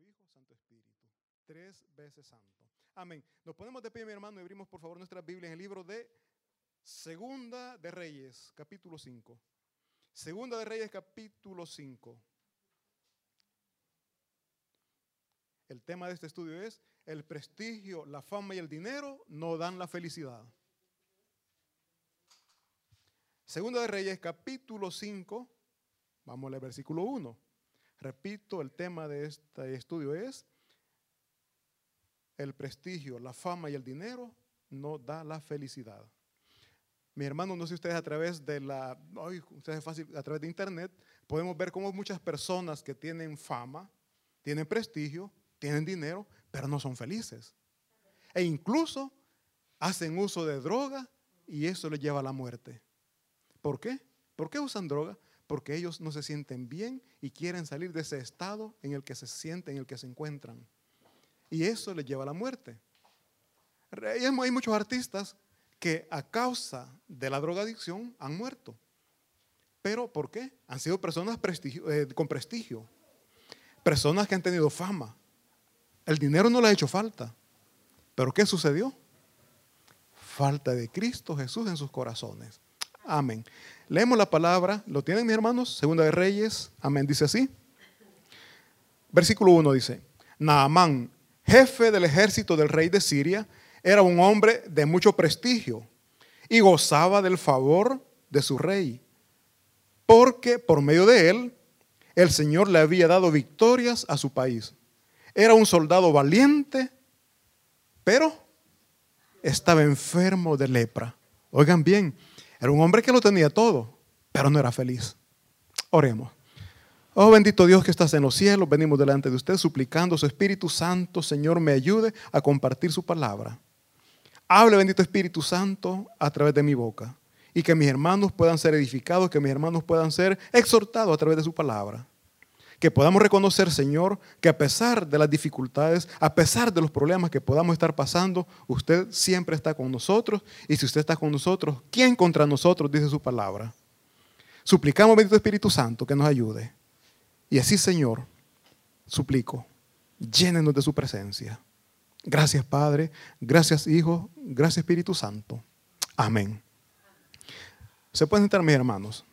Hijo, Santo Espíritu. Tres veces santo. Amén. Nos ponemos de pie, mi hermano, y abrimos por favor nuestra Biblia en el libro de Segunda de Reyes, capítulo 5. Segunda de Reyes, capítulo 5. El tema de este estudio es el prestigio, la fama y el dinero no dan la felicidad. Segunda de Reyes, capítulo 5. Vamos al versículo 1. Repito, el tema de este estudio es el prestigio, la fama y el dinero no da la felicidad. Mi hermano, no sé ustedes a través de la, ustedes fácil, a través de internet, podemos ver cómo muchas personas que tienen fama, tienen prestigio, tienen dinero, pero no son felices. E incluso hacen uso de droga y eso les lleva a la muerte. ¿Por qué? ¿Por qué usan droga? Porque ellos no se sienten bien y quieren salir de ese estado en el que se sienten, en el que se encuentran. Y eso les lleva a la muerte. Hay muchos artistas que a causa de la drogadicción han muerto. ¿Pero por qué? Han sido personas eh, con prestigio, personas que han tenido fama. El dinero no le ha hecho falta. ¿Pero qué sucedió? Falta de Cristo Jesús en sus corazones. Amén. Leemos la palabra, ¿lo tienen mis hermanos? Segunda de Reyes, amén, dice así. Versículo 1 dice, Naamán, jefe del ejército del rey de Siria, era un hombre de mucho prestigio y gozaba del favor de su rey, porque por medio de él el Señor le había dado victorias a su país. Era un soldado valiente, pero estaba enfermo de lepra. Oigan bien, era un hombre que lo tenía todo, pero no era feliz. Oremos. Oh bendito Dios que estás en los cielos, venimos delante de usted suplicando su Espíritu Santo, Señor, me ayude a compartir su palabra. Hable, bendito Espíritu Santo, a través de mi boca. Y que mis hermanos puedan ser edificados, que mis hermanos puedan ser exhortados a través de su palabra. Que podamos reconocer, Señor, que a pesar de las dificultades, a pesar de los problemas que podamos estar pasando, usted siempre está con nosotros. Y si usted está con nosotros, ¿quién contra nosotros? Dice su palabra. Suplicamos, bendito Espíritu Santo, que nos ayude. Y así, Señor, suplico, llénenos de su presencia. Gracias Padre, gracias Hijo, gracias Espíritu Santo. Amén. Se pueden sentar mis hermanos.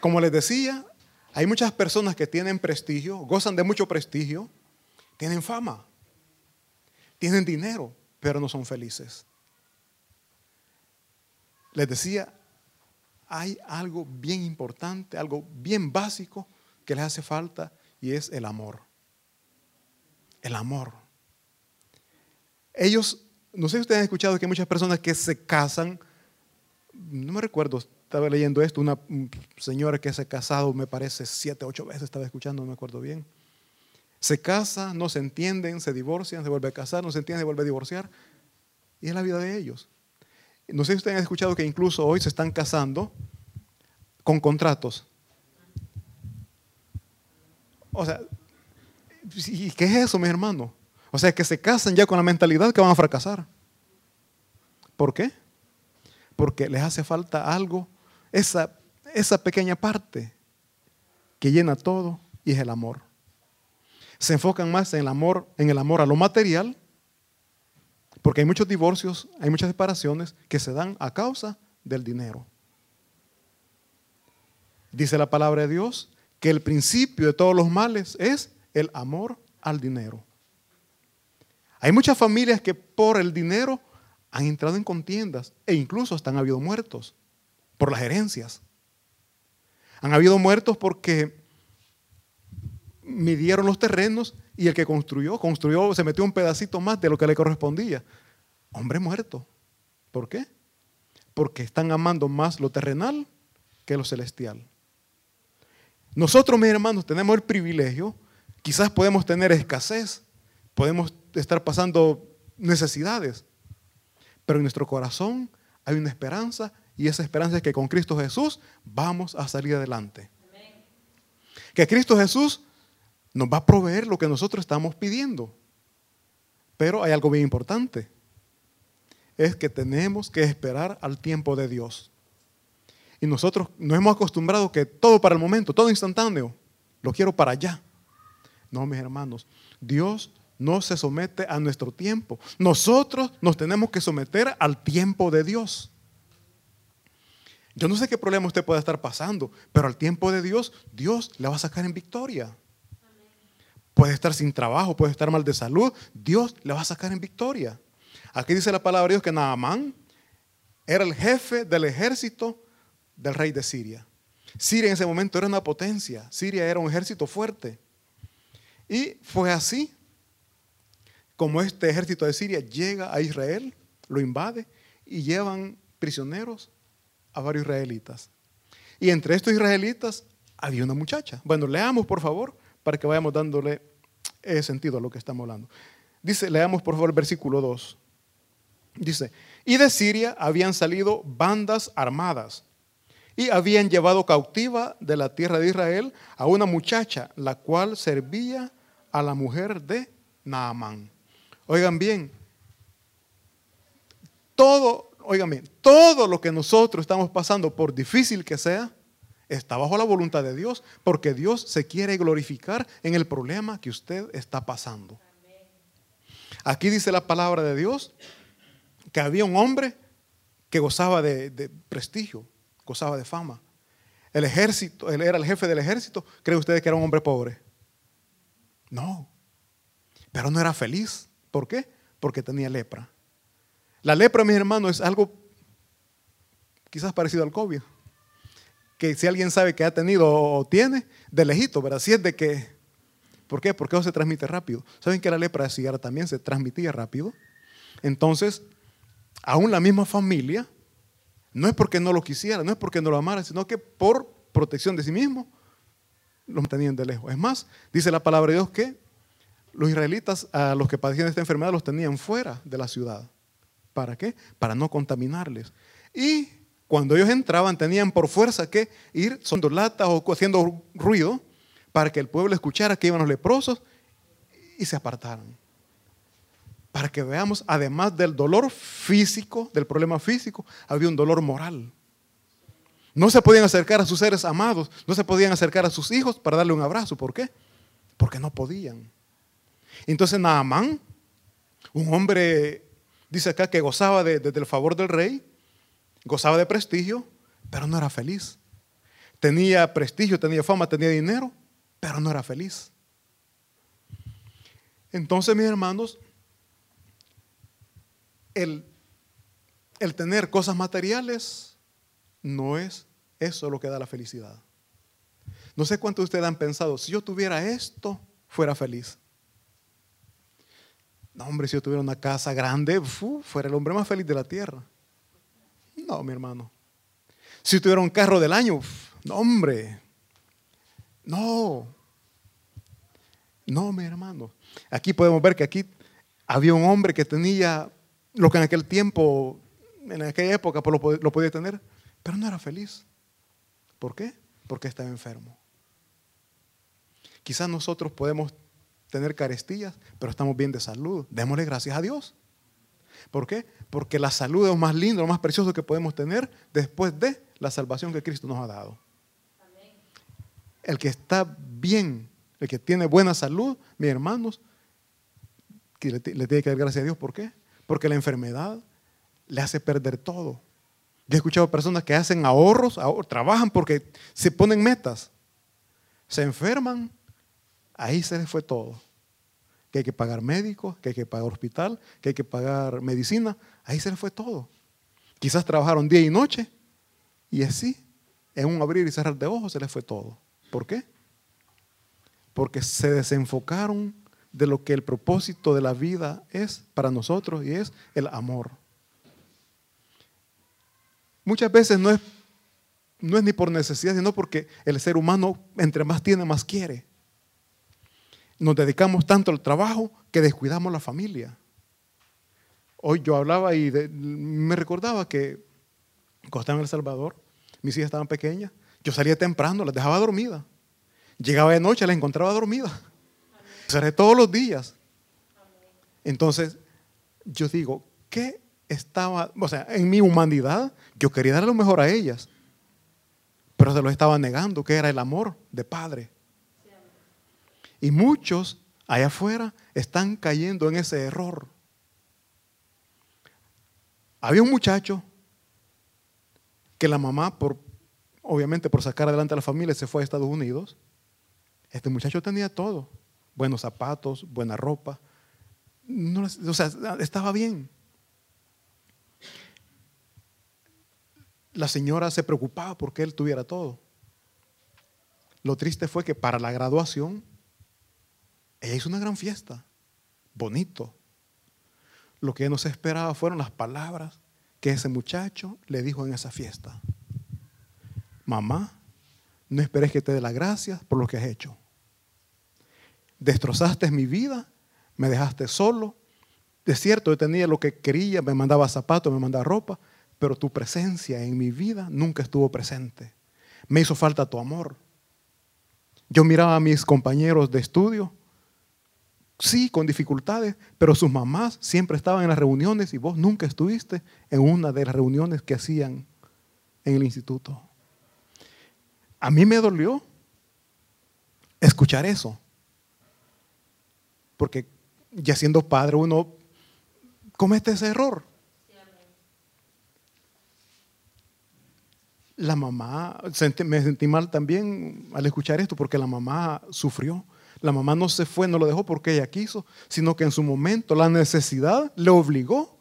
Como les decía, hay muchas personas que tienen prestigio, gozan de mucho prestigio, tienen fama, tienen dinero, pero no son felices. Les decía, hay algo bien importante, algo bien básico que les hace falta y es el amor. El amor. Ellos, no sé si ustedes han escuchado que hay muchas personas que se casan, no me recuerdo, estaba leyendo esto, una señora que se ha casado, me parece, siete, ocho veces, estaba escuchando, no me acuerdo bien. Se casa, no se entienden, se divorcian, se vuelve a casar, no se entiende, se vuelve a divorciar. Y es la vida de ellos. No sé si ustedes han escuchado que incluso hoy se están casando con contratos. O sea, ¿y qué es eso, mi hermano? O sea, que se casan ya con la mentalidad que van a fracasar. ¿Por qué? Porque les hace falta algo, esa, esa pequeña parte que llena todo y es el amor. Se enfocan más en el amor, en el amor a lo material, porque hay muchos divorcios, hay muchas separaciones que se dan a causa del dinero. Dice la palabra de Dios que el principio de todos los males es el amor al dinero. Hay muchas familias que por el dinero han entrado en contiendas e incluso han habido muertos por las herencias. Han habido muertos porque midieron los terrenos y el que construyó, construyó, se metió un pedacito más de lo que le correspondía. Hombre muerto. ¿Por qué? Porque están amando más lo terrenal que lo celestial. Nosotros, mis hermanos, tenemos el privilegio, quizás podemos tener escasez, podemos estar pasando necesidades, pero en nuestro corazón hay una esperanza y esa esperanza es que con Cristo Jesús vamos a salir adelante. Que Cristo Jesús nos va a proveer lo que nosotros estamos pidiendo. Pero hay algo bien importante. Es que tenemos que esperar al tiempo de Dios. Y nosotros nos hemos acostumbrado que todo para el momento, todo instantáneo, lo quiero para allá. No, mis hermanos, Dios no se somete a nuestro tiempo. Nosotros nos tenemos que someter al tiempo de Dios. Yo no sé qué problema usted pueda estar pasando, pero al tiempo de Dios, Dios le va a sacar en victoria. Puede estar sin trabajo, puede estar mal de salud, Dios le va a sacar en victoria. Aquí dice la palabra de Dios que Naamán era el jefe del ejército del rey de Siria. Siria en ese momento era una potencia, Siria era un ejército fuerte. Y fue así como este ejército de Siria llega a Israel, lo invade y llevan prisioneros a varios israelitas. Y entre estos israelitas había una muchacha. Bueno, leamos por favor para que vayamos dándole sentido a lo que estamos hablando. Dice, leamos por favor el versículo 2. Dice, y de Siria habían salido bandas armadas y habían llevado cautiva de la tierra de Israel a una muchacha, la cual servía a la mujer de Naamán. Oigan bien, todo, bien, todo lo que nosotros estamos pasando, por difícil que sea, está bajo la voluntad de Dios, porque Dios se quiere glorificar en el problema que usted está pasando. Aquí dice la palabra de Dios que había un hombre que gozaba de prestigio, gozaba de fama. El ejército, él era el jefe del ejército. ¿Cree usted que era un hombre pobre? No. Pero no era feliz. ¿Por qué? Porque tenía lepra. La lepra, mis hermanos, es algo quizás parecido al COVID. Que si alguien sabe que ha tenido o tiene, de lejito, ¿verdad? Si es de que. ¿Por qué? Porque eso se transmite rápido. ¿Saben que la lepra de cigarra también se transmitía rápido? Entonces, aún la misma familia no es porque no lo quisiera, no es porque no lo amara, sino que por protección de sí mismo lo mantenían de lejos. Es más, dice la palabra de Dios que los israelitas a los que padecían esta enfermedad los tenían fuera de la ciudad. ¿Para qué? Para no contaminarles. Y cuando ellos entraban tenían por fuerza que ir sonando latas o haciendo ruido para que el pueblo escuchara que iban los leprosos y se apartaran para que veamos, además del dolor físico, del problema físico, había un dolor moral. No se podían acercar a sus seres amados, no se podían acercar a sus hijos para darle un abrazo. ¿Por qué? Porque no podían. Entonces Naamán, un hombre, dice acá que gozaba del favor del rey, gozaba de prestigio, pero no era feliz. Tenía prestigio, tenía fama, tenía dinero, pero no era feliz. Entonces, mis hermanos, el, tener cosas materiales no es eso lo que da la felicidad. No sé cuántos de ustedes han pensado, si yo tuviera esto, fuera feliz. No, hombre, si yo tuviera una casa grande, fuera el hombre más feliz de la tierra. No, mi hermano. Si tuviera un carro del año, no, hombre. No. No, mi hermano. Aquí podemos ver que aquí había un hombre que tenía lo que en aquel tiempo, en aquella época, pues lo, podía tener, pero no era feliz. ¿Por qué? Porque estaba enfermo. Quizás nosotros podemos tener carestías, pero estamos bien de salud. Démosle gracias a Dios. ¿Por qué? Porque la salud es lo más lindo, lo más precioso que podemos tener después de la salvación que Cristo nos ha dado. El que está bien, el que tiene buena salud, mis hermanos, le, tiene que dar gracias a Dios. ¿Por qué? Porque la enfermedad le hace perder todo. Yo he escuchado personas que hacen ahorros, trabajan porque se ponen metas. Se enferman, ahí se les fue todo. Que hay que pagar médicos, que hay que pagar hospital, que hay que pagar medicina, ahí se les fue todo. Quizás trabajaron día y noche y así, en un abrir y cerrar de ojos se les fue todo. ¿Por qué? Porque se desenfocaron de lo que el propósito de la vida es para nosotros y es el amor. Muchas veces no es, no es ni por necesidad, sino porque el ser humano entre más tiene, más quiere. Nos dedicamos tanto al trabajo que descuidamos la familia. Hoy yo hablaba y me recordaba que cuando estaba en El Salvador, mis hijas estaban pequeñas, yo salía temprano, las dejaba dormidas. Llegaba de noche, las encontraba dormidas seré todos los días. Entonces, yo digo, ¿qué estaba? O sea, en mi humanidad, yo quería dar lo mejor a ellas, pero se lo estaba negando, que era el amor de padre. Y muchos allá afuera están cayendo en ese error. Había un muchacho que la mamá, por, obviamente por sacar adelante a la familia, se fue a Estados Unidos. Este muchacho tenía todo, buenos zapatos, buena ropa. o sea, estaba bien. La señora se preocupaba porque él tuviera todo. Lo triste fue que para la graduación, ella hizo una gran fiesta, bonito. Lo que no se esperaba fueron las palabras que ese muchacho le dijo en esa fiesta. Mamá, no esperes que te dé las gracias por lo que has hecho. Destrozaste mi vida, me dejaste solo. De cierto, yo tenía lo que quería, me mandaba zapatos, me mandaba ropa, pero tu presencia en mi vida nunca estuvo presente. Me hizo falta tu amor. Yo miraba a mis compañeros de estudio, sí, con dificultades, pero sus mamás siempre estaban en las reuniones y vos nunca estuviste en una de las reuniones que hacían en el instituto. A mí me dolió escuchar eso, porque ya siendo padre uno comete ese error. la mamá, me sentí mal también al escuchar esto porque la mamá sufrió. La mamá no se fue, no lo dejó porque ella quiso, sino que en su momento la necesidad le obligó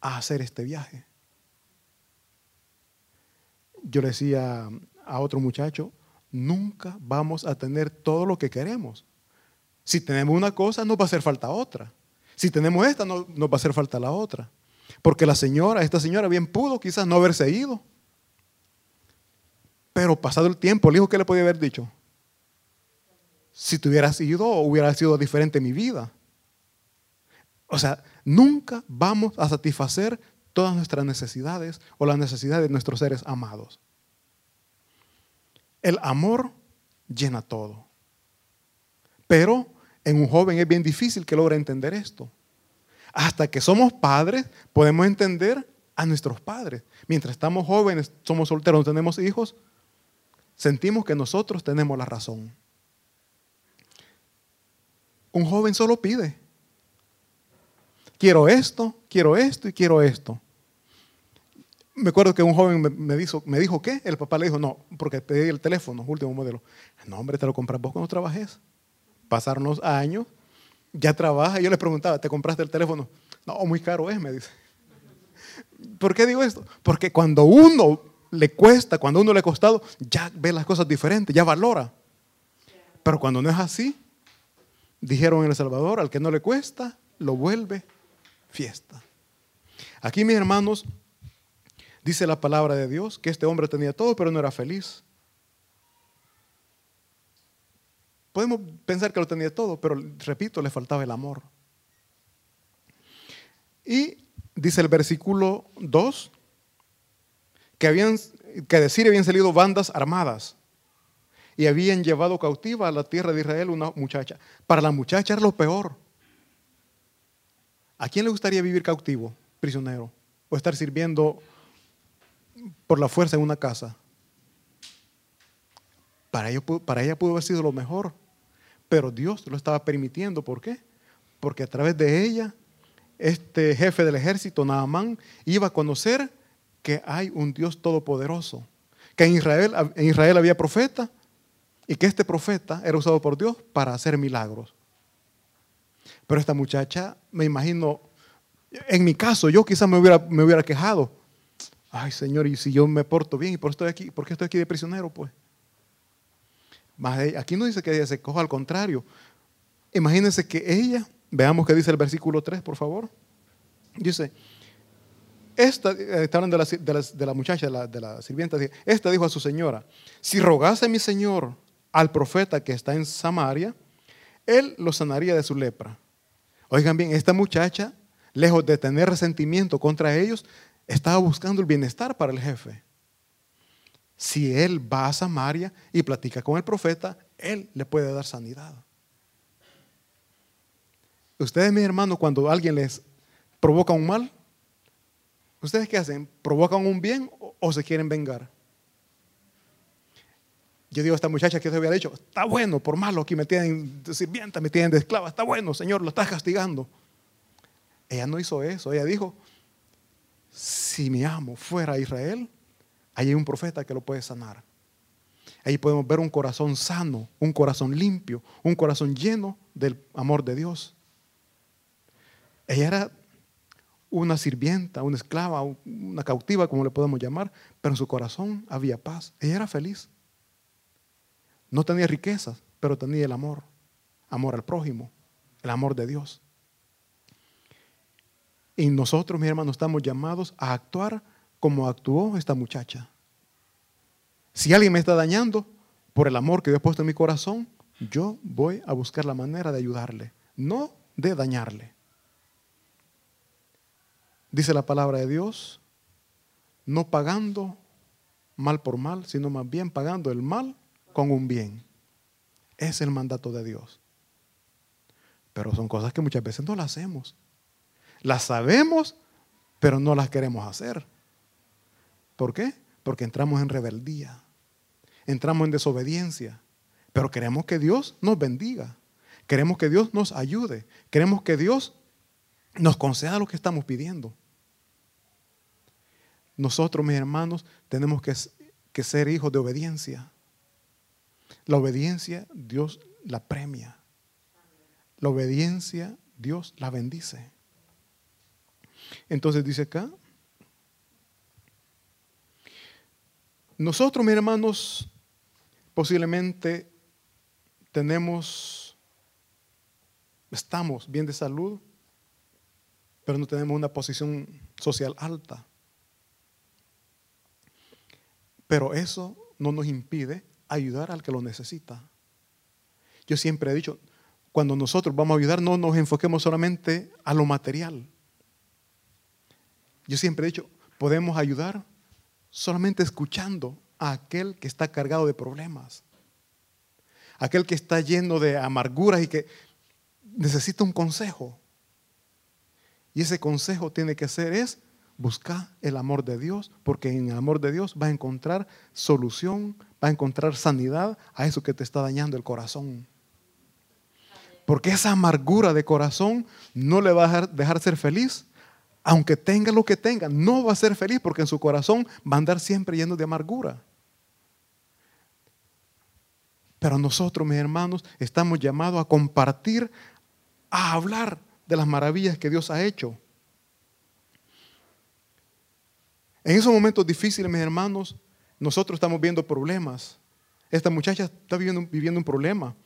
a hacer este viaje. Yo le decía a otro muchacho, nunca vamos a tener todo lo que queremos. Si tenemos una cosa, no va a hacer falta otra. Si tenemos esta, no nos va a hacer falta la otra. Porque la señora, esta señora bien pudo quizás no haberse ido pero pasado el tiempo, el hijo, ¿qué le podía haber dicho? Si te hubieras ido, hubiera sido diferente mi vida. O sea, nunca vamos a satisfacer todas nuestras necesidades o las necesidades de nuestros seres amados. El amor llena todo. Pero en un joven es bien difícil que logre entender esto. Hasta que somos padres, podemos entender a nuestros padres. Mientras estamos jóvenes, somos solteros, no tenemos hijos, sentimos que nosotros tenemos la razón. Un joven solo pide. Quiero esto, quiero esto y quiero esto. Me acuerdo que un joven me, dijo, me dijo, ¿qué? El papá le dijo, no, porque pedí el teléfono, último modelo. No, hombre, te lo compras vos cuando trabajes. Pasaron los años, ya trabaja. Yo le preguntaba, ¿te compraste el teléfono? No, muy caro es, me dice. ¿Por qué digo esto? Porque cuando uno le cuesta, cuando uno le ha costado, ya ve las cosas diferentes, ya valora. Pero cuando no es así, dijeron en El Salvador, al que no le cuesta, lo vuelve fiesta. Aquí, mis hermanos, dice la palabra de Dios que este hombre tenía todo, pero no era feliz. Podemos pensar que lo tenía todo, pero repito, le faltaba el amor. Y dice el versículo 2, que, habían, que decir habían salido bandas armadas y habían llevado cautiva a la tierra de Israel una muchacha. Para la muchacha era lo peor. ¿A quién le gustaría vivir cautivo, prisionero? O estar sirviendo por la fuerza en una casa. Para, para ella pudo haber sido lo mejor. Pero Dios lo estaba permitiendo. ¿Por qué? Porque a través de ella, este jefe del ejército, Naamán, iba a conocer que hay un Dios todopoderoso, que en Israel, en Israel había profeta y que este profeta era usado por Dios para hacer milagros. Pero esta muchacha, me imagino, en mi caso, yo quizás me hubiera, me hubiera quejado. Ay, Señor, y si yo me porto bien, ¿y por, estoy aquí, por qué estoy aquí de prisionero? Pues. Aquí no dice que ella se coja, al contrario. Imagínense que ella, veamos qué dice el versículo 3, por favor. Dice, esta, eh, está hablando de la, de la, muchacha, de la, de la sirvienta, esta dijo a su señora, si rogase mi señor al profeta que está en Samaria, él lo sanaría de su lepra. Oigan bien, esta muchacha, lejos de tener resentimiento contra ellos, estaba buscando el bienestar para el jefe. Si él va a Samaria y platica con el profeta, él le puede dar sanidad. Ustedes, mis hermanos, cuando alguien les provoca un mal, ¿Ustedes qué hacen? ¿Provocan un bien o, se quieren vengar? Yo digo a esta muchacha que se había dicho, está bueno, por malo, aquí me tienen de sirvienta, me tienen de esclava, está bueno, Señor, lo estás castigando. Ella no hizo eso, ella dijo, si mi amo fuera Israel, ahí hay un profeta que lo puede sanar. Ahí podemos ver un corazón sano, un corazón limpio, un corazón lleno del amor de Dios. Ella era una sirvienta, una esclava, una cautiva, como le podemos llamar, pero en su corazón había paz. Ella era feliz. No tenía riquezas, pero tenía el amor, amor al prójimo, el amor de Dios. Y nosotros, mis hermanos, estamos llamados a actuar como actuó esta muchacha. Si alguien me está dañando por el amor que Dios ha puesto en mi corazón, yo voy a buscar la manera de ayudarle, no de dañarle. Dice la palabra de Dios, no pagando mal por mal, sino más bien pagando el mal con un bien. Es el mandato de Dios. Pero son cosas que muchas veces no las hacemos. Las sabemos, pero no las queremos hacer. ¿Por qué? Porque entramos en rebeldía, entramos en desobediencia, pero queremos que Dios nos bendiga, queremos que Dios nos ayude, queremos que Dios nos conceda lo que estamos pidiendo. Nosotros, mis hermanos, tenemos que, que ser hijos de obediencia. La obediencia Dios la premia. La obediencia Dios la bendice. Entonces dice acá, nosotros, mis hermanos, posiblemente tenemos, estamos bien de salud, pero no tenemos una posición social alta. Pero eso no nos impide ayudar al que lo necesita. Yo siempre he dicho, cuando nosotros vamos a ayudar, no nos enfoquemos solamente a lo material. Yo siempre he dicho, podemos ayudar solamente escuchando a aquel que está cargado de problemas, aquel que está lleno de amarguras y que necesita un consejo. Y ese consejo tiene que ser es buscar el amor de Dios, porque en el amor de Dios va a encontrar solución, va a encontrar sanidad a eso que te está dañando el corazón. Porque esa amargura de corazón no le va a dejar ser feliz, aunque tenga lo que tenga, no va a ser feliz porque en su corazón va a andar siempre lleno de amargura. Pero nosotros, mis hermanos, estamos llamados a compartir, a hablar de las maravillas que Dios ha hecho. En esos momentos difíciles, mis hermanos, nosotros estamos viendo problemas. Esta muchacha está viviendo, un problema,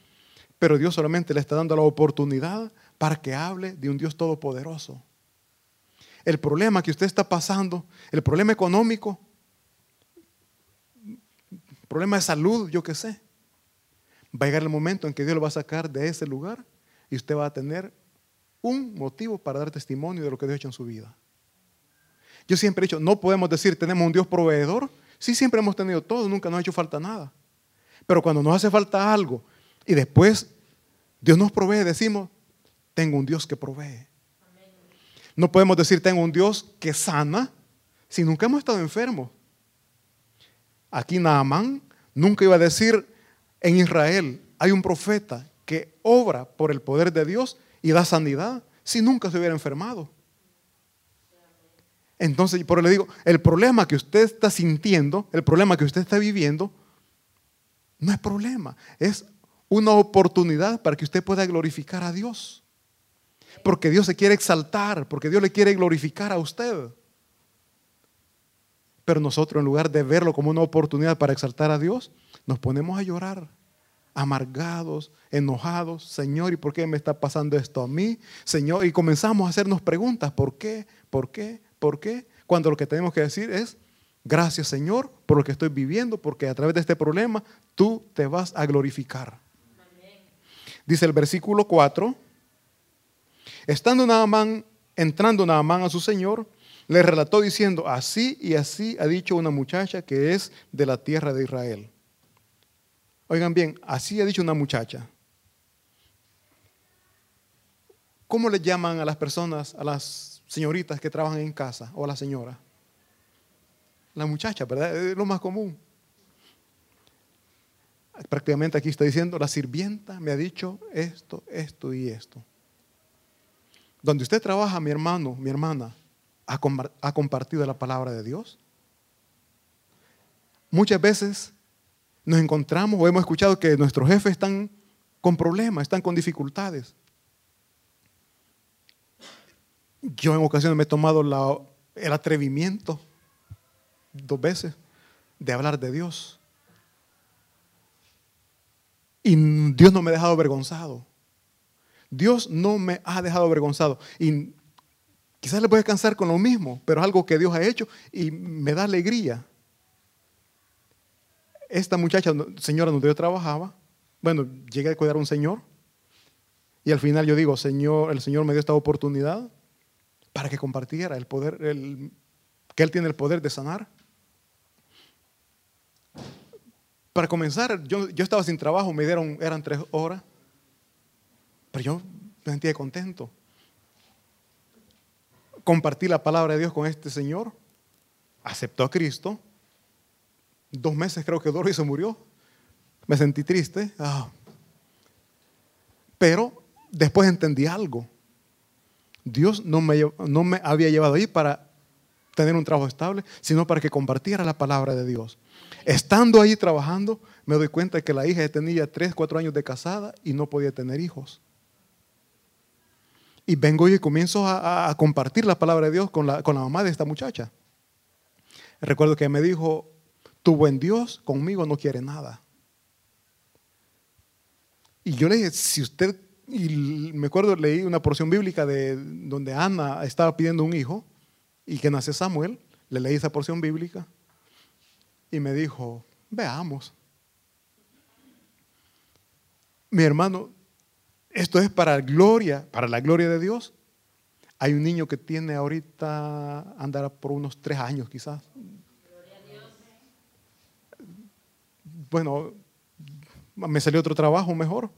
pero Dios solamente le está dando la oportunidad para que hable de un Dios todopoderoso. El problema que usted está pasando, el problema económico, problema de salud, yo qué sé, va a llegar el momento en que Dios lo va a sacar de ese lugar y usted va a tener un motivo para dar testimonio de lo que Dios ha hecho en su vida. Yo siempre he dicho, no podemos decir tenemos un Dios proveedor. Sí, siempre hemos tenido todo, nunca nos ha hecho falta nada. Pero cuando nos hace falta algo y después Dios nos provee, decimos, tengo un Dios que provee. No podemos decir tengo un Dios que sana si nunca hemos estado enfermos. Aquí Naamán nunca iba a decir en Israel hay un profeta que obra por el poder de Dios y da sanidad si nunca se hubiera enfermado. Entonces, por eso le digo, el problema que usted está sintiendo, el problema que usted está viviendo, no es problema, es una oportunidad para que usted pueda glorificar a Dios. Porque Dios se quiere exaltar, porque Dios le quiere glorificar a usted. Pero nosotros en lugar de verlo como una oportunidad para exaltar a Dios, nos ponemos a llorar, amargados, enojados. Señor, ¿y por qué me está pasando esto a mí? Señor, y comenzamos a hacernos preguntas, ¿por qué? ¿Por qué? ¿Por qué? Cuando lo que tenemos que decir es, gracias Señor por lo que estoy viviendo, porque a través de este problema tú te vas a glorificar. Dice el versículo 4, estando Naamán, entrando Naamán a su Señor, le relató diciendo, así y así ha dicho una muchacha que es de la tierra de Israel. Oigan bien, así ha dicho una muchacha. ¿Cómo le llaman a las personas, a las señoritas que trabajan en casa o la señora. La muchacha, ¿verdad? Es lo más común. prácticamente aquí está diciendo, la sirvienta me ha dicho esto, esto y esto. Donde usted trabaja, mi hermano, mi hermana, ha, compartido la palabra de Dios. Muchas veces nos encontramos o hemos escuchado que nuestros jefes están con problemas, están con dificultades. Yo en ocasiones me he tomado el atrevimiento dos veces de hablar de Dios. Y Dios no me ha dejado avergonzado. Dios no me ha dejado avergonzado. Y quizás le puede cansar con lo mismo, pero es algo que Dios ha hecho y me da alegría. Esta muchacha, señora donde yo trabajaba, bueno, llegué a cuidar a un señor y al final yo digo, Señor, el Señor me dio esta oportunidad para que compartiera el poder, que Él tiene el poder de sanar. Para comenzar, yo, estaba sin trabajo, me dieron, eran tres horas, pero yo me sentía contento. Compartí la palabra de Dios con este señor, aceptó a Cristo, dos meses creo que duró y se murió. Me sentí triste, ah. pero después entendí algo. Dios no me, no me había llevado ahí para tener un trabajo estable, sino para que compartiera la palabra de Dios. Estando ahí trabajando, me doy cuenta que la hija tenía 3, 4 años de casada y no podía tener hijos. Y vengo y comienzo a, compartir la palabra de Dios con la, con la mamá de esta muchacha. Recuerdo que me dijo, tu buen Dios conmigo no quiere nada. Y yo le dije, si usted, y me acuerdo, leí una porción bíblica de donde Ana estaba pidiendo un hijo y que nace Samuel, le leí esa porción bíblica y me dijo, veamos. Mi hermano, esto es para gloria, para la gloria de Dios. Hay un niño que tiene ahorita, andará por unos tres años quizás. Bueno, me salió otro trabajo mejor.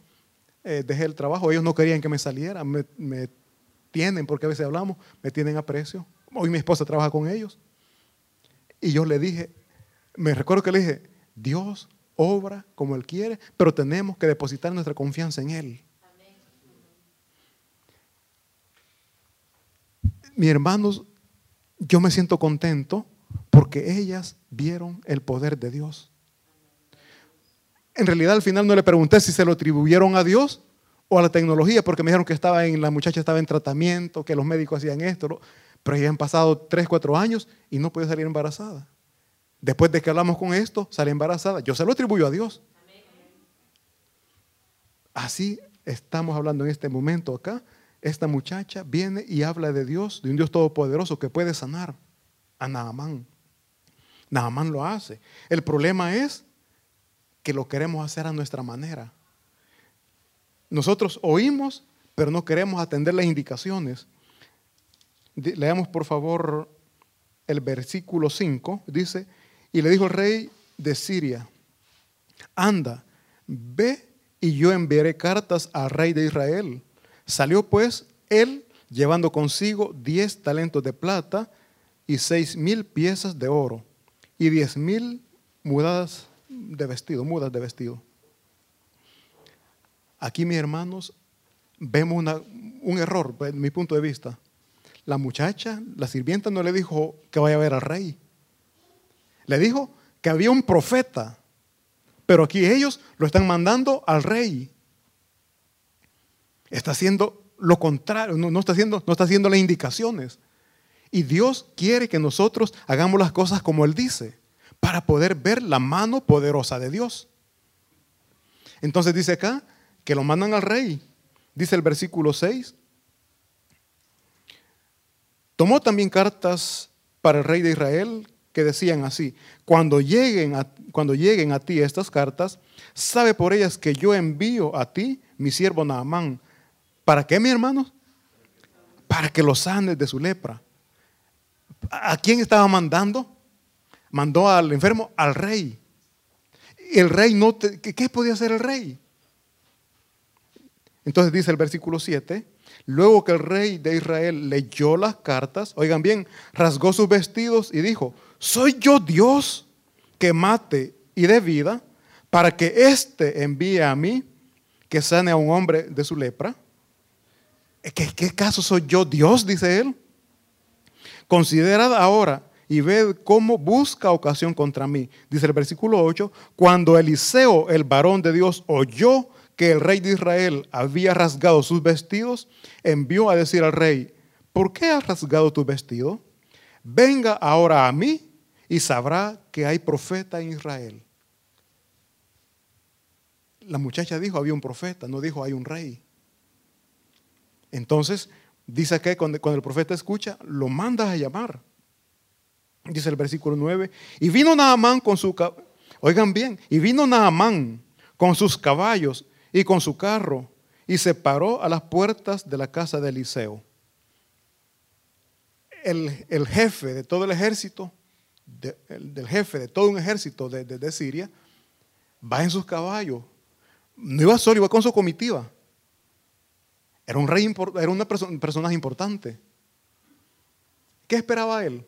Eh, dejé el trabajo, ellos no querían que me saliera, me, me tienen, porque a veces hablamos, me tienen aprecio. Hoy mi esposa trabaja con ellos. Y yo le dije, me recuerdo que le dije, Dios obra como Él quiere, pero tenemos que depositar nuestra confianza en Él. Mis hermanos, yo me siento contento porque ellas vieron el poder de Dios. En realidad al final no le pregunté si se lo atribuyeron a Dios o a la tecnología, porque me dijeron que estaba en, la muchacha estaba en tratamiento, que los médicos hacían esto, pero ya han pasado 3, 4 años y no puede salir embarazada. Después de que hablamos con esto, sale embarazada. Yo se lo atribuyo a Dios. Así estamos hablando en este momento acá. Esta muchacha viene y habla de Dios, de un Dios todopoderoso que puede sanar a Naamán. Naamán lo hace. El problema es que lo queremos hacer a nuestra manera. Nosotros oímos, pero no queremos atender las indicaciones. Leamos por favor el versículo 5. Dice, y le dijo el rey de Siria, anda, ve y yo enviaré cartas al rey de Israel. Salió pues él llevando consigo diez talentos de plata y seis mil piezas de oro y diez mil mudas de vestido, mudas de vestido. Aquí, mis hermanos, vemos un error, desde mi punto de vista. La muchacha, la sirvienta no le dijo que vaya a ver al rey. Le dijo que había un profeta, pero aquí ellos lo están mandando al rey. Está haciendo lo contrario, no, está, haciendo, no está haciendo las indicaciones. Y Dios quiere que nosotros hagamos las cosas como Él dice, para poder ver la mano poderosa de Dios. Entonces dice acá que lo mandan al rey. Dice el versículo 6. Tomó también cartas para el rey de Israel que decían así, cuando lleguen, a, cuando lleguen a ti estas cartas, sabe por ellas que yo envío a ti mi siervo Naamán. ¿Para qué, mi hermano? Para que lo sanes de su lepra. ¿A quién estaba mandando? Mandó al enfermo al rey. El rey no, ¿qué podía hacer el rey? Entonces dice el versículo 7, luego que el rey de Israel leyó las cartas, oigan bien, rasgó sus vestidos y dijo, ¿soy yo Dios que mate y dé vida? para que éste envíe a mí que sane a un hombre de su lepra. ¿Qué, qué caso soy yo, Dios? dice él. Considerad ahora y ved cómo busca ocasión contra mí. Dice el versículo 8, cuando Eliseo, el varón de Dios, oyó que el rey de Israel había rasgado sus vestidos, envió a decir al rey, ¿por qué has rasgado tu vestido? Venga ahora a mí y sabrá que hay profeta en Israel. La muchacha dijo, había un profeta, no dijo, hay un rey. Entonces, dice que cuando, el profeta escucha, lo manda a llamar. Dice el versículo 9, y vino Naamán con su, oigan bien, y vino Naamán con sus caballos y con su carro y se paró a las puertas de la casa de Eliseo. El, jefe de todo el ejército, del jefe de todo un ejército de, Siria, va en sus caballos. No iba solo, iba con su comitiva. Era un rey, era una persona, un personaje importante. ¿Qué esperaba él?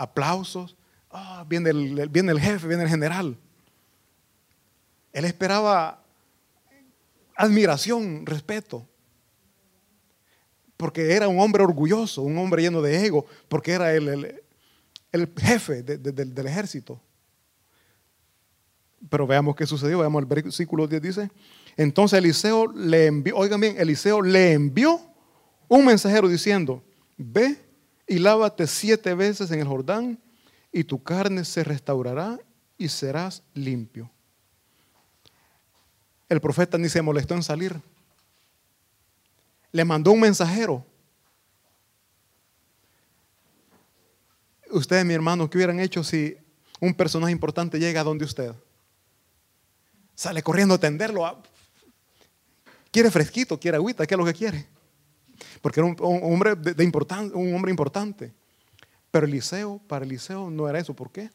Aplausos. Ah, viene, el, viene el jefe, viene el general. Él esperaba admiración, respeto. Porque era un hombre orgulloso, un hombre lleno de ego, porque era el, jefe del ejército. Pero veamos qué sucedió, veamos el versículo 10 dice, entonces Eliseo le envió, oigan bien, Eliseo le envió un mensajero diciendo, ve y lávate siete veces en el Jordán y tu carne se restaurará y serás limpio el profeta ni se molestó en salir. Le mandó un mensajero. Ustedes, mi hermano, ¿qué hubieran hecho si un personaje importante llega a donde usted? Sale corriendo a atenderlo. Quiere fresquito, quiere agüita, ¿qué es lo que quiere? Porque era un, hombre de, un hombre importante. Pero Eliseo, para Eliseo no era eso. ¿Por qué?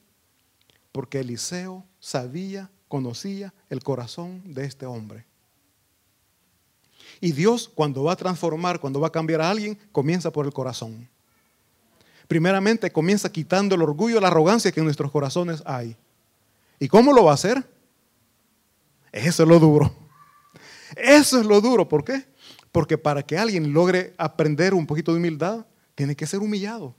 Porque Eliseo sabía conocía el corazón de este hombre. Y Dios cuando va a transformar, cuando va a cambiar a alguien, comienza por el corazón. Primeramente comienza quitando el orgullo, la arrogancia que en nuestros corazones hay. ¿Y cómo lo va a hacer? Eso es lo duro. Eso es lo duro. ¿Por qué? Porque para que alguien logre aprender un poquito de humildad, tiene que ser humillado.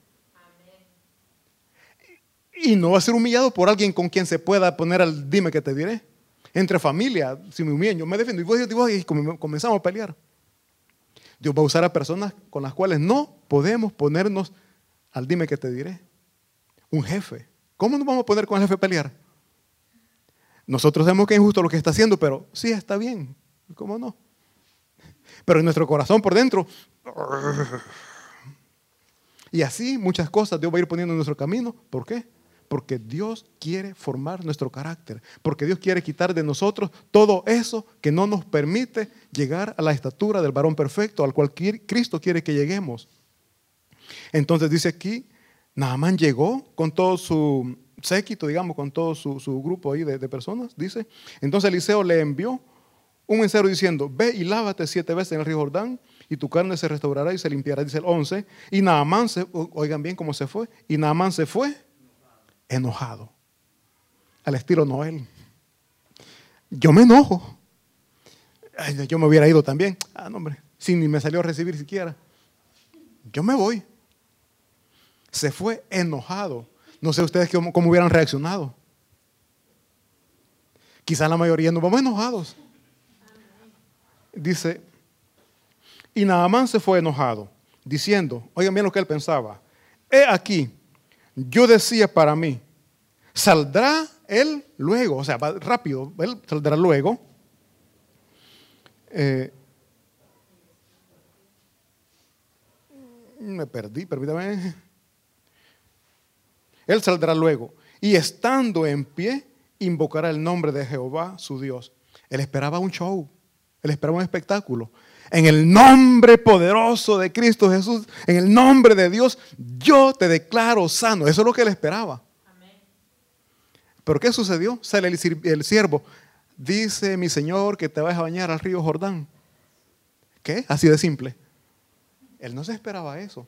Y no va a ser humillado por alguien con quien se pueda poner al dime que te diré. Entre familia, si me humillan, yo me defiendo. Y vos, y comenzamos a pelear. Dios va a usar a personas con las cuales no podemos ponernos al dime que te diré. Un jefe. ¿Cómo nos vamos a poner con el jefe a pelear? Nosotros sabemos que es injusto lo que está haciendo, pero sí está bien. ¿Cómo no? Pero en nuestro corazón por dentro. Y así muchas cosas Dios va a ir poniendo en nuestro camino. ¿Por qué? Porque Dios quiere formar nuestro carácter, porque Dios quiere quitar de nosotros todo eso que no nos permite llegar a la estatura del varón perfecto al cual Cristo quiere que lleguemos. Entonces dice aquí, Naamán llegó con todo su séquito, digamos, con todo su, grupo ahí de, personas, dice. Entonces Eliseo le envió un mensajero diciendo, ve y lávate siete veces en el río Jordán y tu carne se restaurará y se limpiará, dice el 11. Y Naamán, se, oigan bien cómo se fue, y Naamán se fue enojado. Al estilo Noel. Yo me enojo. yo me hubiera ido también. Ah, no, hombre. Sin ni me salió a recibir siquiera. Yo me voy. Se fue enojado. No sé ustedes cómo, cómo hubieran reaccionado. Quizá la mayoría nos vamos enojados. Dice, y Naamán se fue enojado, diciendo, oigan bien lo que él pensaba, he aquí, yo decía para mí, saldrá él luego, o sea, va rápido, él saldrá luego. Eh, me perdí, permítame. Él saldrá luego y estando en pie, invocará el nombre de Jehová, su Dios. Él esperaba un show, él esperaba un espectáculo. En el nombre poderoso de Cristo Jesús, en el nombre de Dios, yo te declaro sano. Eso es lo que él esperaba. Pero ¿qué sucedió? Sale el siervo. Dice mi Señor que te vas a bañar al río Jordán. ¿Qué? Así de simple. Él no se esperaba eso.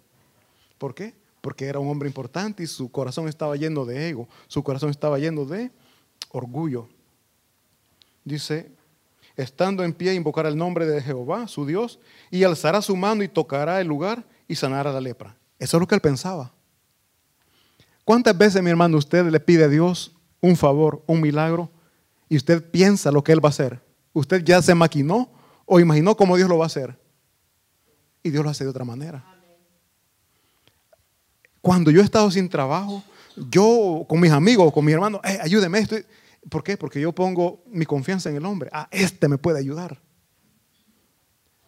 ¿Por qué? Porque era un hombre importante y su corazón estaba lleno de ego. Su corazón estaba lleno de orgullo. Dice, estando en pie, invocará el nombre de Jehová, su Dios, y alzará su mano y tocará el lugar y sanará la lepra. Eso es lo que él pensaba. ¿Cuántas veces, mi hermano, usted le pide a Dios un favor, un milagro, y usted piensa lo que Él va a hacer? Usted ya se maquinó o imaginó cómo Dios lo va a hacer. Y Dios lo hace de otra manera. Cuando yo he estado sin trabajo, yo con mis amigos, con mis hermanos, eh, ayúdeme. Estoy... ¿Por qué? Porque yo pongo mi confianza en el hombre. Ah, este me puede ayudar.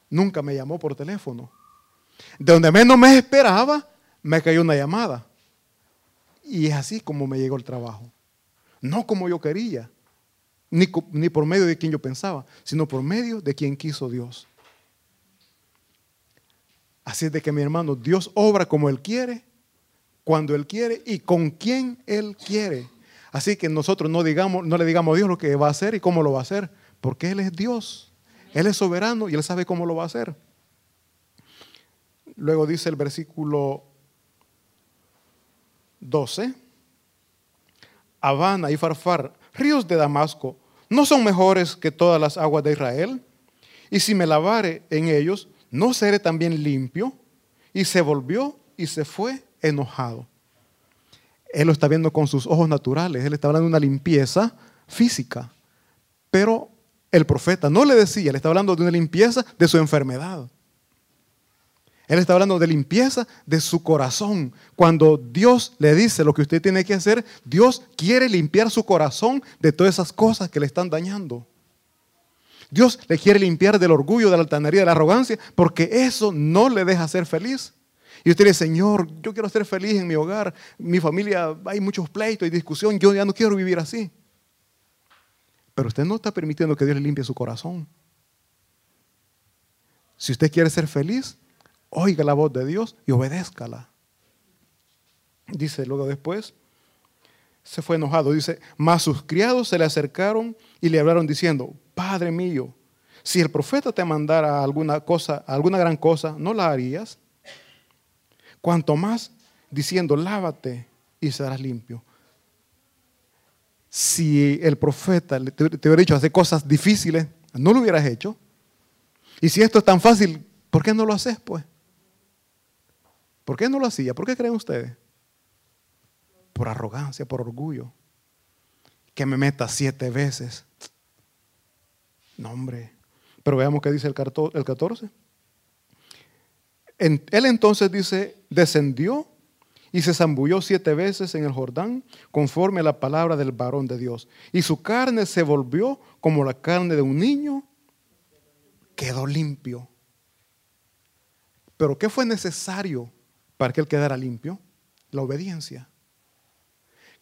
Nunca me llamó por teléfono. De donde menos me esperaba, me cayó una llamada. Y es así como me llegó el trabajo. No como yo quería, ni, ni por medio de quien yo pensaba, sino por medio de quien quiso Dios. Así es de que mi hermano, Dios obra como Él quiere, cuando Él quiere y con quien Él quiere. Así que nosotros no, digamos, no le digamos a Dios lo que va a hacer y cómo lo va a hacer, porque Él es Dios. Él es soberano y Él sabe cómo lo va a hacer. Luego dice el versículo 12. Habana y Farfar, ríos de Damasco, ¿no son mejores que todas las aguas de Israel? Y si me lavare en ellos, ¿no seré también limpio? Y se volvió y se fue enojado. Él lo está viendo con sus ojos naturales, él está hablando de una limpieza física. Pero el profeta no le decía, le está hablando de una limpieza de su enfermedad. Él está hablando de limpieza de su corazón. Cuando Dios le dice lo que usted tiene que hacer, Dios quiere limpiar su corazón de todas esas cosas que le están dañando. Dios le quiere limpiar del orgullo, de la altanería, de la arrogancia, porque eso no le deja ser feliz. Y usted dice, Señor, yo quiero ser feliz en mi hogar, mi familia, hay muchos pleitos y discusión, yo ya no quiero vivir así. Pero usted no está permitiendo que Dios le limpie su corazón. Si usted quiere ser feliz, oiga la voz de Dios y obedézcala. Dice luego después, se fue enojado, dice, mas sus criados se le acercaron y le hablaron diciendo, Padre mío, si el profeta te mandara alguna cosa, alguna gran cosa, ¿no la harías? Cuanto más diciendo, lávate y serás limpio. Si el profeta te, hubiera dicho hacer cosas difíciles, no lo hubieras hecho. Y si esto es tan fácil, ¿por qué no lo haces pues? ¿Por qué no lo hacía? ¿Por qué creen ustedes? Por arrogancia, por orgullo. Que me meta siete veces. No, hombre. Pero veamos qué dice el 14. Él entonces dice, descendió y se zambulló siete veces en el Jordán, conforme a la palabra del varón de Dios. Y su carne se volvió como la carne de un niño, quedó limpio. Pero ¿qué fue necesario para que él quedara limpio? La obediencia.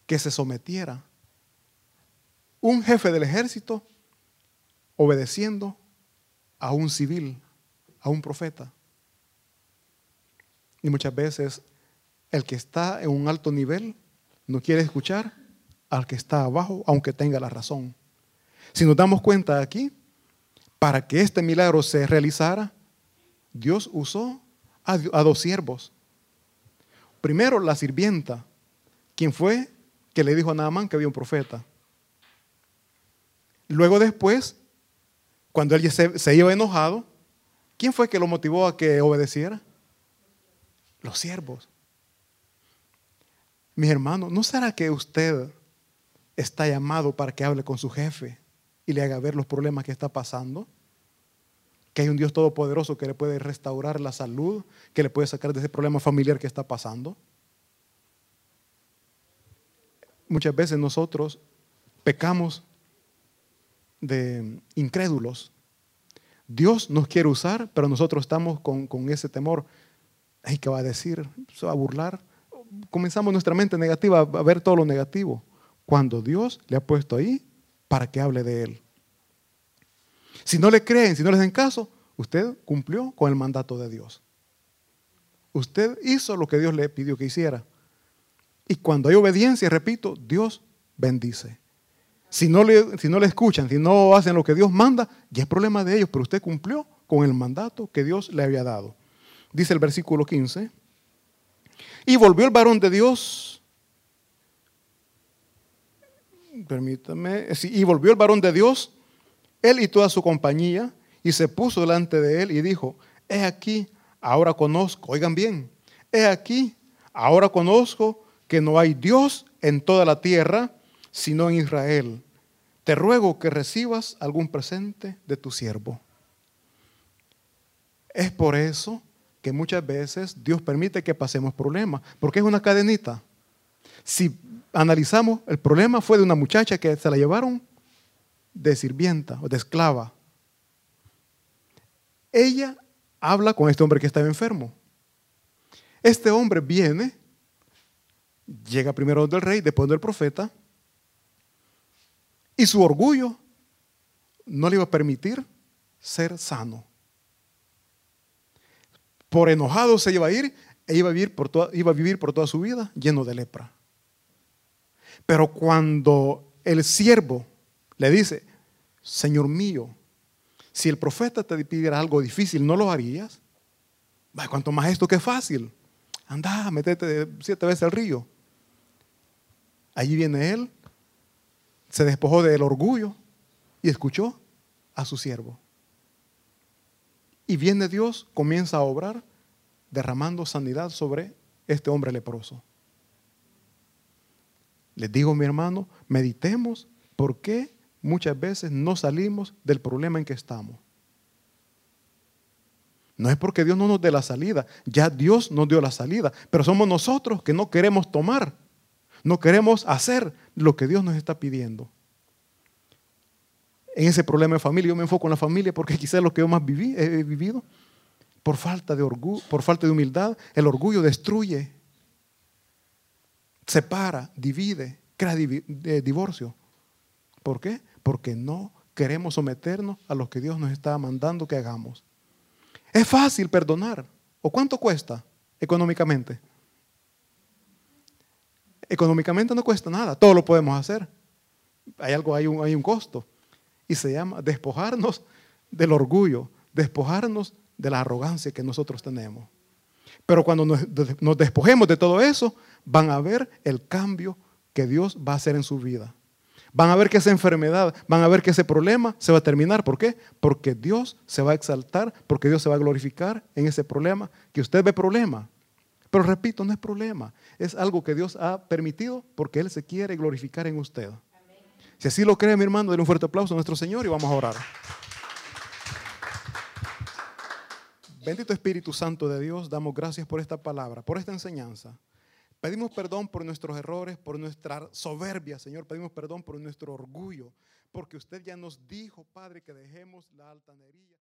Que se sometiera. Un jefe del ejército obedeciendo a un civil, a un profeta. Y muchas veces el que está en un alto nivel no quiere escuchar al que está abajo, aunque tenga la razón. Si nos damos cuenta aquí, para que este milagro se realizara, Dios usó a, dos siervos. Primero la sirvienta, quien fue que le dijo a Naamán que había un profeta. Luego después, cuando él se, se iba enojado, ¿quién fue que lo motivó a que obedeciera? Los siervos. Mis hermanos, ¿no será que usted está llamado para que hable con su jefe y le haga ver los problemas que está pasando? que hay un Dios todopoderoso que le puede restaurar la salud, que le puede sacar de ese problema familiar que está pasando. Muchas veces nosotros pecamos de incrédulos. Dios nos quiere usar, pero nosotros estamos con, ese temor. Ay, ¿qué va a decir? ¿Se va a burlar? Comenzamos nuestra mente negativa a ver todo lo negativo, cuando Dios le ha puesto ahí para que hable de Él. Si no le creen, si no les den caso, usted cumplió con el mandato de Dios. Usted hizo lo que Dios le pidió que hiciera. Y cuando hay obediencia, repito, Dios bendice. Si no, le, si no le escuchan, si no hacen lo que Dios manda, ya es problema de ellos, pero usted cumplió con el mandato que Dios le había dado. Dice el versículo 15. Y volvió el varón de Dios permítame, y volvió el varón de Dios, él y toda su compañía, y se puso delante de él y dijo, he aquí, ahora conozco, oigan bien, he aquí, ahora conozco que no hay Dios en toda la tierra, sino en Israel. Te ruego que recibas algún presente de tu siervo. Es por eso que muchas veces Dios permite que pasemos problemas, porque es una cadenita. Si analizamos, el problema fue de una muchacha que se la llevaron de sirvienta o de esclava. Ella habla con este hombre que estaba enfermo. Este hombre viene, llega primero del rey, después del profeta, y su orgullo no le iba a permitir ser sano. Por enojado se iba a ir e iba a vivir por toda, iba a vivir por toda su vida lleno de lepra. Pero cuando el siervo le dice, Señor mío, si el profeta te pidiera algo difícil, ¿no lo harías? Cuanto más esto que es fácil. Anda, metete siete veces al río. Allí viene él, se despojó del orgullo y escuchó a su siervo. Y viene Dios, comienza a obrar, derramando sanidad sobre este hombre leproso. Les digo, mi hermano, meditemos por qué muchas veces no salimos del problema en que estamos. No es porque Dios no nos dé la salida, ya Dios nos dio la salida, pero somos nosotros que no queremos tomar, no queremos hacer lo que Dios nos está pidiendo. En ese problema de familia, yo me enfoco en la familia porque quizás lo que yo más viví, he vivido. Por falta de orgullo, por falta de humildad, el orgullo destruye, separa, divide, crea eh, divorcio. ¿Por qué? Porque no queremos someternos a lo que Dios nos está mandando que hagamos. Es fácil perdonar. ¿O cuánto cuesta económicamente? Económicamente no cuesta nada, todo lo podemos hacer. Hay algo, hay un, hay un costo. Y se llama despojarnos del orgullo, despojarnos de la arrogancia que nosotros tenemos. Pero cuando nos, despojemos de todo eso, van a ver el cambio que Dios va a hacer en su vida. Van a ver que esa enfermedad, van a ver que ese problema se va a terminar. ¿Por qué? Porque Dios se va a exaltar, porque Dios se va a glorificar en ese problema, que usted ve problema. Pero repito, no es problema, es algo que Dios ha permitido porque Él se quiere glorificar en usted. Si así lo cree mi hermano, denle un fuerte aplauso a nuestro Señor y vamos a orar. Bendito Espíritu Santo de Dios, damos gracias por esta palabra, por esta enseñanza. Pedimos perdón por nuestros errores, por nuestra soberbia, Señor. Pedimos perdón por nuestro orgullo, porque usted ya nos dijo, Padre, que dejemos la altanería.